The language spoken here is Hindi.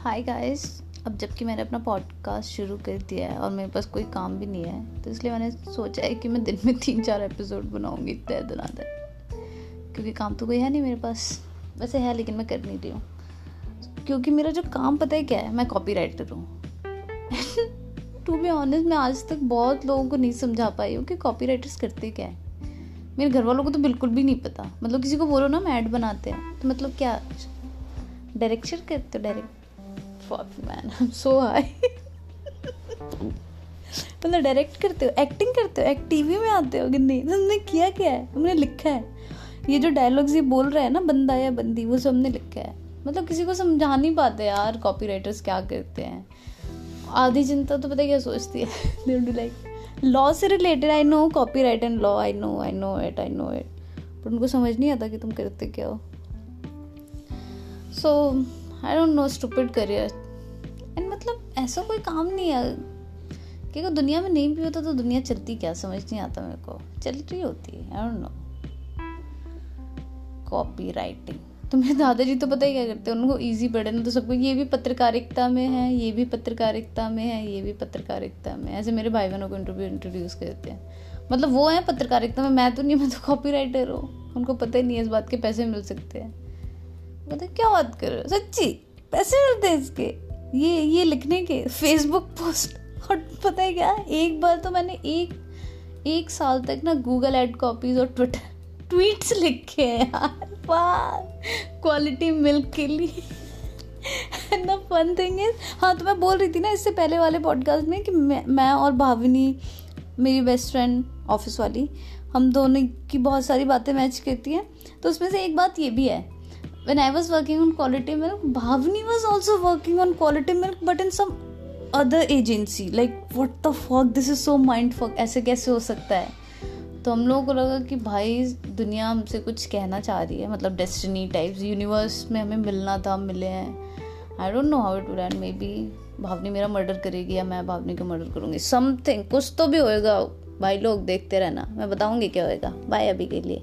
हाय गाइस अब जबकि मैंने अपना पॉडकास्ट शुरू कर दिया है और मेरे पास कोई काम भी नहीं है तो इसलिए मैंने सोचा है कि मैं दिन में तीन चार एपिसोड बनाऊँगी इतने दिन आते क्योंकि काम तो कोई है नहीं मेरे पास। वैसे है, लेकिन मैं कर नहीं रही हूँ। क्योंकि मेरा जो काम पता है क्या है, मैं कॉपी राइटर हूँ। टू बी ऑनेस्ट मैं आज तक बहुत लोगों को नहीं समझा पाई हूँ कि कॉपी राइटर्स करते क्या है। मेरे घर वालों को तो बिल्कुल भी नहीं पता। मतलब किसी को बोलो ना, मैं ऐड बनाते हैं। तो मतलब क्या? डायरेक्शन करते हो direct fuck man. I'm so high. मतलब डायरेक्ट करते हो? एक्टिंग करते हो? एक्ट टीवी में आते हो कि नहीं? तुमने किया क्या है? तुमने लिखा है। ये जो डायलॉग्स ये बोल रहा है ना बंदा या बंदी वो सब हमने लिखा है। मतलब किसी को समझा नहीं पाते यार कॉपी राइटर्स क्या करते हैं। आधी जनता तो पता क्या सोचती है? लाइक लॉ से related I know copy right and law I know I know it I know it पर उनको समझ नहीं आता कि तुम करते क्या हो। So I don't know stupid career ऐसा कोई काम नहीं है। कि अगर दुनिया में नहीं भी होता तो दुनिया चलती क्या? समझ नहीं आता मेरे को। चल रही होती है। I don't know copy writing तो मेरे दादाजी तो पता ही क्या करते हैं? उनको इजी पड़े ना तो सबको, ये भी पत्रकारिता में है, ये भी पत्रकारिता में है, ये भी पत्रकारिता में ऐसे मेरे भाई बहनों को इंटरव्यू इंट्रोड्यूस करते हैं। मतलब वो है पत्रकारिता में। मैं तो नहीं, मैं तो कॉपी राइटर हूँ। उनको पता ही नहीं है इस बात के पैसे मिल सकते हैं। पता क्या बात कर रहे हो? सच्ची? पैसे मिलते हैं इसके? ये ये लिखने के फेसबुक पोस्ट और पता है क्या? एक बार तो मैंने एक एक साल तक ना गूगल एड कॉपीज और ट्विटर ट्वीट्स लिखे हैं यार। वाह क्वालिटी मिल्क के लिए। द फन थिंग इज़ हाँ तो मैं बोल रही थी ना इससे पहले वाले पॉडकास्ट में कि मैं, मैं और भाविनी मेरी बेस्ट फ्रेंड ऑफ़िस वाली हम दोनों की बहुत सारी बातें मैच करती हैं। तो उसमें से एक बात ये भी है when I was working on quality milk, Bhavni was also working on quality milk, but in some other agency. Like, what the fuck? This is so mind fuck. ऐसे कैसे हो सकता है? तो हम लोगों को लगा कि भाई दुनिया हमसे कुछ कहना चाह रही है। मतलब डेस्टिनी टाइप्स यूनिवर्स में हमें मिलना था हम मिले हैं। I don't know how it would may be Bhavani मेरा मर्डर करेगी या मैं भावनी को मर्डर करूँगी. समथिंग कुछ तो भी होएगा। भाई लोग देखते रहना। मैं बताऊँगी क्या होएगा। बाय अभी के लिए।